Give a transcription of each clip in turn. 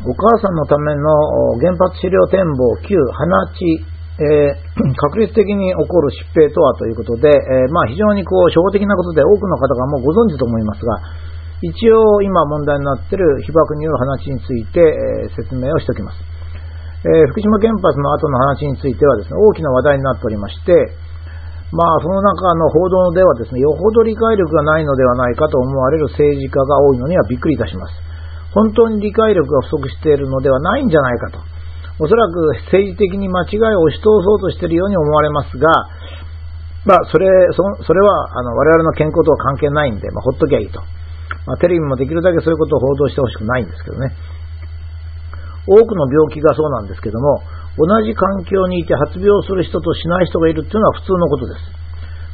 お母さんのための原発資料展望旧花地、えー、確率的に起こる疾病とはということで、えー、まあ、非常にこう初歩的なことで多くの方がもうご存知と思いますが、一応今問題になっている被爆による話について、えー、説明をしておきます。え福島原発の後の話についてはですね、大きな話題になっておりまして、まあ、その中の報道ではですね、よほど理解力がないのではないかと思われる政治家が多いのにはびっくりいたします。本当に理解力が不足しているのではないんじゃないかと。おそらく政治的に間違いを押し通そうとしているように思われますが、まあ、それ、そそれは、あの、我々の健康とは関係ないんで、まあ、ほっときゃいいと。まあ、テレビもできるだけそういうことを報道してほしくないんですけどね。多くの病気がそうなんですけども、同じ環境にいて発病する人としない人がいるっていうのは普通のことです。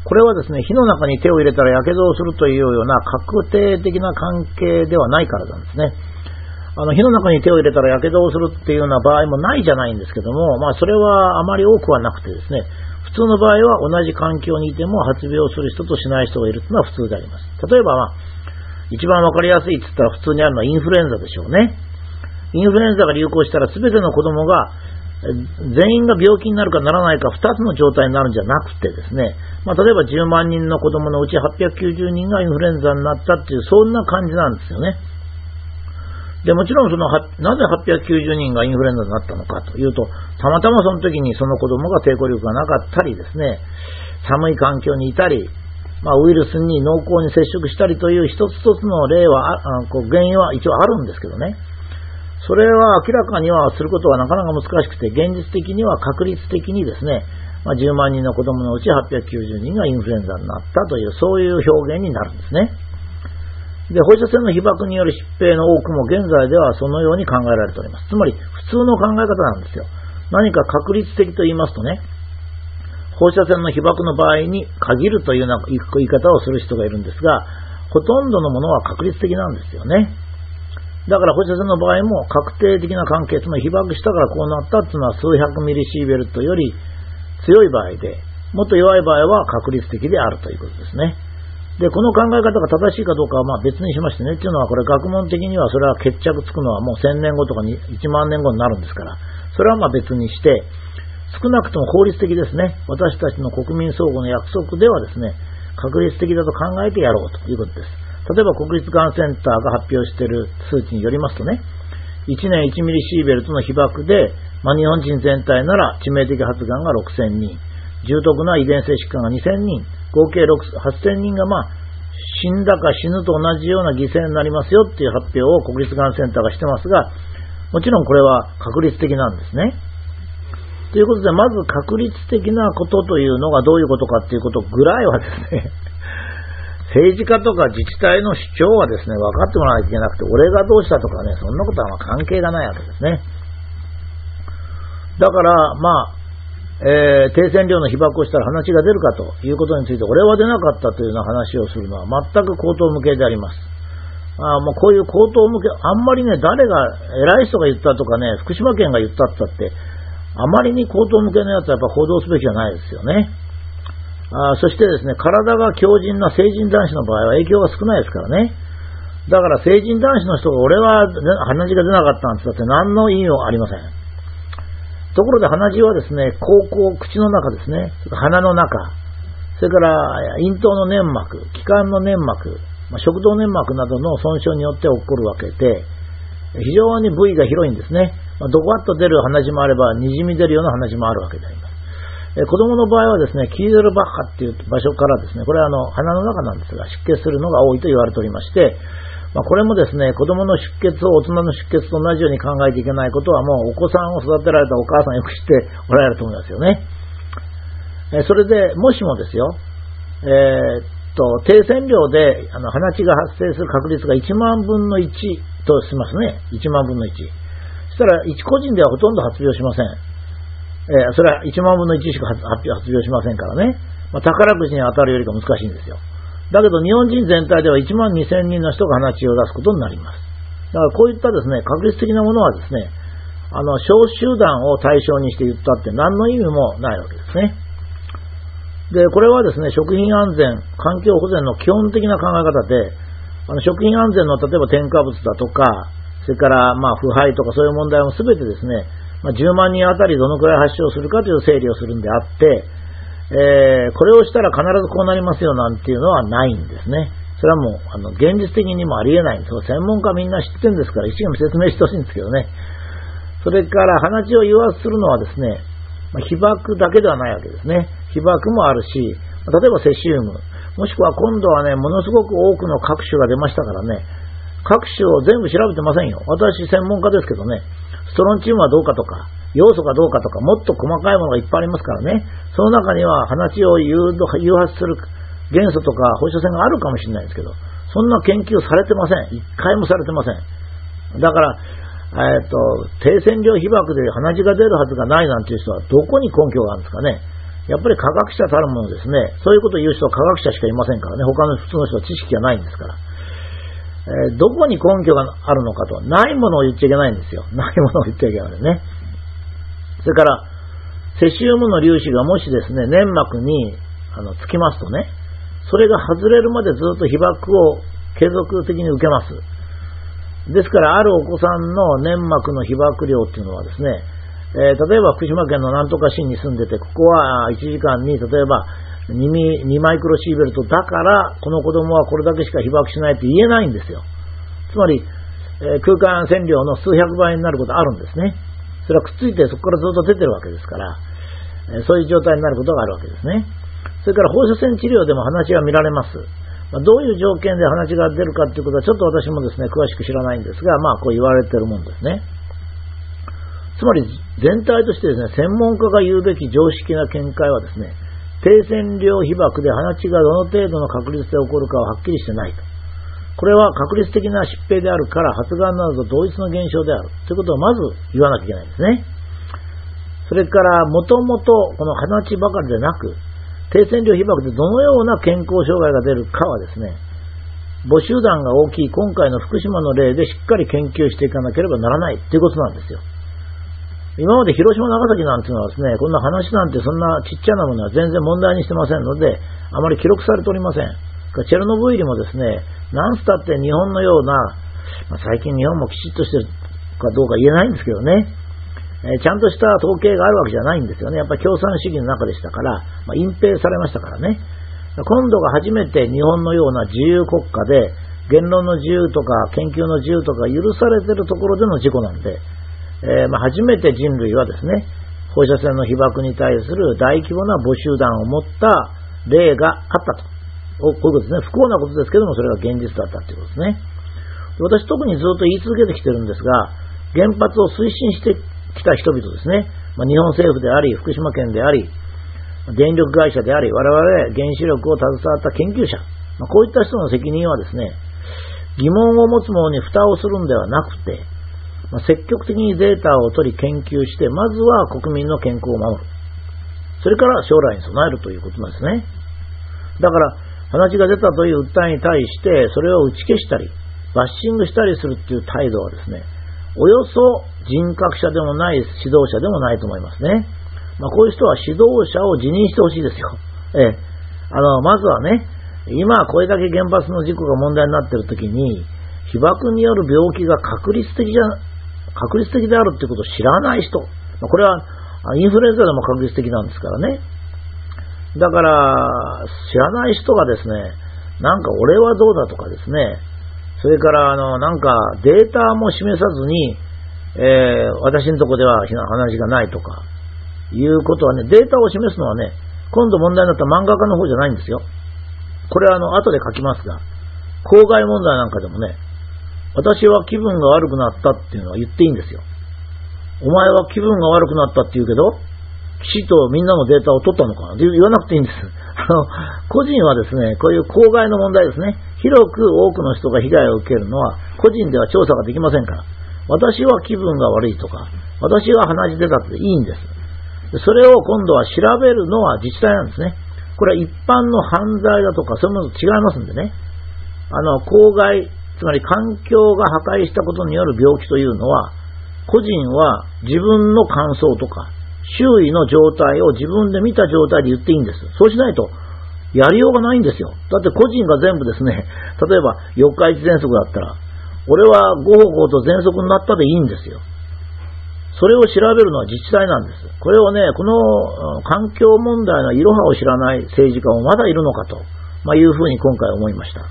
これはですね、火の中に手を入れたら火傷をするというような確定的な関係ではないからなんですね。あの火の中に手を入れたら火傷をするっていうような場合もないじゃないんですけども、まあ、それはあまり多くはなくてですね、普通の場合は同じ環境にいても発病する人としない人がいるというのは普通であります。例えば、まあ、一番わかりやすいって言ったら普通にあるのはインフルエンザでしょうね。インフルエンザが流行したら全ての子供が全員が病気になるかならないか2つの状態になるんじゃなくてですね、まあ、例えば10万人の子供のうち890人がインフルエンザになったっていう、そんな感じなんですよね。で、もちろんその、なぜ890人がインフルエンザになったのかというと、たまたまその時にその子供が抵抗力がなかったりですね、寒い環境にいたり、まあ、ウイルスに濃厚に接触したりという一つ一つの例は、あこう原因は一応あるんですけどね。それは明らかにはすることはなかなか難しくて、現実的には確率的にですね、ま、10万人の子供のうち890人がインフルエンザになったという、そういう表現になるんですね。で、放射線の被爆による疾病の多くも現在ではそのように考えられております。つまり、普通の考え方なんですよ。何か確率的と言いますとね、放射線の被爆の場合に限るというような言い方をする人がいるんですが、ほとんどのものは確率的なんですよね。だから放射線の場合も確定的な関係、つまり被爆したからこうなったっていうのは数百ミリシーベルトより強い場合で、もっと弱い場合は確率的であるということですね。で、この考え方が正しいかどうかはまあ別にしましてね、っていうのはこれ学問的にはそれは決着つくのはもう1000年後とかに1万年後になるんですから、それはまあ別にして、少なくとも法律的ですね、私たちの国民相互の約束ではですね、確率的だと考えてやろうということです。例えば国立がんセンターが発表している数値によりますとね、1年1ミリシーベルトの被爆で、まあ、日本人全体なら致命的発がんが6000人、重篤な遺伝性疾患が2000人、合計8000人がまあ死んだか死ぬと同じような犠牲になりますよっていう発表を国立がんセンターがしてますが、もちろんこれは確率的なんですね。ということで、まず確率的なことというのがどういうことかっていうことぐらいはですね、政治家とか自治体の主張はですね、分かってもらわなきゃいけなくて、俺がどうしたとかね、そんなことはま関係がないわけですね。だから、まあ、えー、低線量の被爆をしたら話が出るかということについて、俺は出なかったというような話をするのは全く口頭向けであります。あもうこういう口頭向け、あんまりね、誰が、偉い人が言ったとかね、福島県が言ったって言ったって、あまりに口頭向けのやつはやっぱ報道すべきじゃないですよね。あそしてですね、体が強靭な成人男子の場合は影響が少ないですからね。だから成人男子の人が俺は鼻血が出なかったんて言ったって何の意味もありません。ところで鼻血はですね、口腔、口の中ですね、鼻の中、それから咽頭の粘膜、気管の粘膜、ま、食道粘膜などの損傷によって起こるわけで、非常に部位が広いんですね。まあ、ドバッと出る鼻血もあれば、にじみ出るような鼻血もあるわけであります。え子供の場合はですね、キーゼルバッハっていう場所からですね、これはあの鼻の中なんですが、出血するのが多いと言われておりまして、まあ、これもですね、子供の出血を大人の出血と同じように考えていけないことは、もうお子さんを育てられたお母さんよく知っておられると思いますよね。えそれで、もしもですよ、えー、っと、低線量であの鼻血が発生する確率が1万分の1としますね。1万分の1。そしたら、1個人ではほとんど発病しません。えー、それは1万分の1しか発表しませんからね、まあ、宝くじに当たるよりか難しいんですよ。だけど日本人全体では1万2000人の人が鼻血を出すことになります。だからこういったですね、確率的なものはですね、あの、小集団を対象にして言ったって何の意味もないわけですね。で、これはですね、食品安全、環境保全の基本的な考え方で、あの食品安全の例えば添加物だとか、それから、まあ、腐敗とかそういう問題も全てですね、まあ、10万人あたりどのくらい発症するかという整理をするんであって、えー、これをしたら必ずこうなりますよなんていうのはないんですね。それはもう、あの、現実的にもありえないんです。専門家みんな知ってるんですから、一生懸命説明してほしいんですけどね。それから、鼻血を誘発するのはですね、まあ、被爆だけではないわけですね。被爆もあるし、例えばセシウム、もしくは今度はね、ものすごく多くの各種が出ましたからね、各種を全部調べてませんよ。私専門家ですけどね、ストロンチウムはどうかとか、要素がどうかとか、もっと細かいものがいっぱいありますからね、その中には鼻血を誘発する元素とか放射線があるかもしれないですけど、そんな研究されてません。一回もされてません。だから、えっ、と、低線量被爆で鼻血が出るはずがないなんていう人はどこに根拠があるんですかね。やっぱり科学者たるものですね、そういうことを言う人は科学者しかいませんからね、他の普通の人は知識がないんですから。え、どこに根拠があるのかと、ないものを言っちゃいけないんですよ。ないものを言っちゃいけないね。それから、セシウムの粒子がもしですね、粘膜にあのつきますとね、それが外れるまでずっと被爆を継続的に受けます。ですから、あるお子さんの粘膜の被爆量っていうのはですね、えー、例えば福島県のなんとか市に住んでて、ここは1時間に例えば 2, 2マイクロシーベルトだから、この子供はこれだけしか被爆しないって言えないんですよ。つまり、えー、空間線量の数百倍になることあるんですね。それはくっついてそこからずっと出てるわけですから、えー、そういう状態になることがあるわけですね。それから放射線治療でも話が見られます。まあ、どういう条件で話が出るかということはちょっと私もですね、詳しく知らないんですが、まあこう言われてるもんですね。つまり全体としてですね、専門家が言うべき常識な見解はですね、低線量被爆で鼻血がどの程度の確率で起こるかははっきりしてないと。これは確率的な疾病であるから発がんなどと同一の現象であるということをまず言わなきゃいけないんですね。それから、もともとこの鼻血ばかりでなく、低線量被爆でどのような健康障害が出るかはですね、母集団が大きい今回の福島の例でしっかり研究していかなければならないということなんですよ。今まで広島、長崎なんていうのはですね、こんな話なんてそんなちっちゃなものは全然問題にしてませんので、あまり記録されておりません。チェルノブイリもですね、なんすたって日本のような、まあ、最近日本もきちっとしてるかどうか言えないんですけどね、えー、ちゃんとした統計があるわけじゃないんですよね。やっぱり共産主義の中でしたから、まあ、隠蔽されましたからね。今度が初めて日本のような自由国家で、言論の自由とか研究の自由とか許されてるところでの事故なんで、えー、まあ、初めて人類はですね、放射線の被爆に対する大規模な母集団を持った例があったと。こういうことですね。不幸なことですけども、それが現実だったということですね。私特にずっと言い続けてきてるんですが、原発を推進してきた人々ですね。まあ、日本政府であり、福島県であり、電力会社であり、我々原子力を携わった研究者、まあ、こういった人の責任はですね、疑問を持つ者に蓋をするんではなくて、積極的にデータを取り研究して、まずは国民の健康を守る。それから将来に備えるということなんですね。だから、話が出たという訴えに対して、それを打ち消したり、バッシングしたりするっていう態度はですね、およそ人格者でもない指導者でもないと思いますね。まあ、こういう人は指導者を辞任してほしいですよ。ええ。あの、まずはね、今これだけ原発の事故が問題になっているときに、被爆による病気が確率的じゃ確率的であるってことを知らない人、これはインフルエンザでも確率的なんですからね。だから、知らない人がですね、なんか俺はどうだとかですね、それからあの、なんかデータも示さずに、えー、私のとこでは話がないとか、いうことはね、データを示すのはね、今度問題になった漫画家の方じゃないんですよ。これはあの、後で書きますが、公害問題なんかでもね、私は気分が悪くなったっていうのは言っていいんですよ。お前は気分が悪くなったって言うけど、きちっとみんなのデータを取ったのかな？って言わなくていいんです。あの、個人はですね、こういう公害の問題ですね、広く多くの人が被害を受けるのは、個人では調査ができませんから。私は気分が悪いとか、私は鼻血出たっていいんです。それを今度は調べるのは自治体なんですね。これは一般の犯罪だとか、そういうものと違いますんでね。あの、公害つまり環境が破壊したことによる病気というのは、個人は自分の感想とか、周囲の状態を自分で見た状態で言っていいんです。そうしないと、やりようがないんですよ。だって個人が全部ですね、例えば四日市喘息だったら、俺はごほごと喘息になったでいいんですよ。それを調べるのは自治体なんです。これをね、この環境問題のいろはを知らない政治家もまだいるのかと、まあ、いうふうに今回思いました。